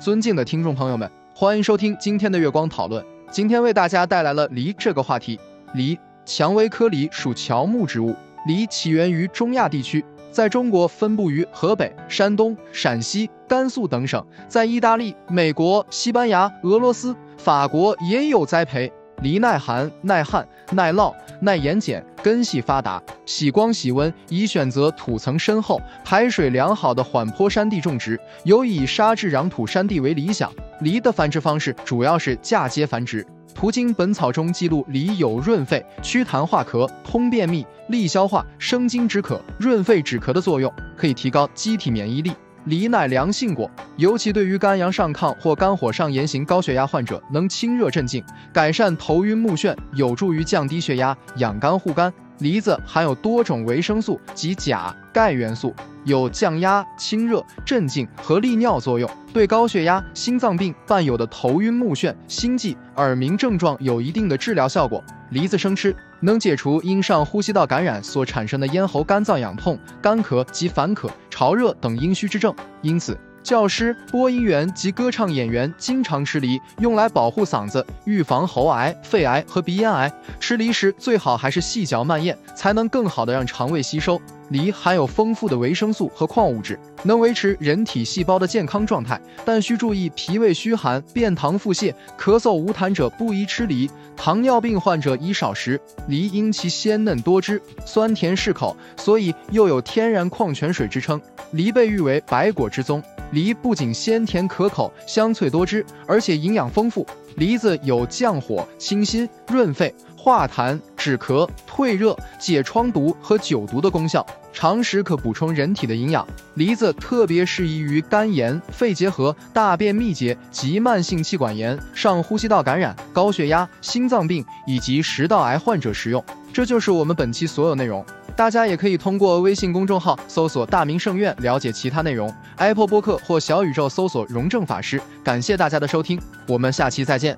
尊敬的听众朋友们，欢迎收听今天的月光讨论。今天为大家带来了梨这个话题。梨，蔷薇科梨属乔木植物。梨起源于中亚地区，在中国分布于河北、山东、陕西、甘肃等省，在意大利、美国、西班牙、俄罗斯、法国也有栽培。梨耐寒、耐旱、耐涝、耐盐碱，根系发达，喜光喜温，宜选择土层深厚、排水良好的缓坡山地种植，尤以沙质壤土山地为理想。梨的繁殖方式主要是嫁接繁殖。途经本草中记录，梨有润肺、祛痰化咳、通便秘、利消化、生津止渴、润肺止咳的作用，可以提高机体免疫力。梨乃凉性果，尤其对于肝阳上亢或肝火上炎型高血压患者，能清热镇静，改善头晕目眩，有助于降低血压、养肝护肝。梨子含有多种维生素及钾、钙元素，有降压、清热、镇静和利尿作用，对高血压、心脏病伴有的头晕目眩、心悸、耳鸣症状有一定的治疗效果。梨子生吃能解除因上呼吸道感染所产生的咽喉干燥痒痛、干咳及烦渴、潮热等阴虚之症，因此。教师、播音员及歌唱演员经常吃梨，用来保护嗓子，预防喉癌、肺癌和鼻咽癌。吃梨时最好还是细嚼慢咽，才能更好的让肠胃吸收。梨含有丰富的维生素和矿物质，能维持人体细胞的健康状态，但需注意脾胃虚寒、便溏腹泻、咳嗽无痰者不宜吃梨。糖尿病患者宜少食梨，因其鲜嫩多汁、酸甜适口，所以又有天然矿泉水之称。梨被誉为百果之宗。梨不仅鲜甜可口、香脆多汁，而且营养丰富。梨子有降火、清心、润肺、化痰、止咳、退热、解疮毒和久毒的功效，常食可补充人体的营养。梨子特别适宜于肝炎、肺结核、大便秘结及慢性气管炎、上呼吸道感染、高血压、心脏病以及食道癌患者食用。这就是我们本期所有内容。大家也可以通过微信公众号搜索“大明圣院”了解其他内容，Apple 播客或小宇宙搜索“荣正法师”。感谢大家的收听，我们下期再见。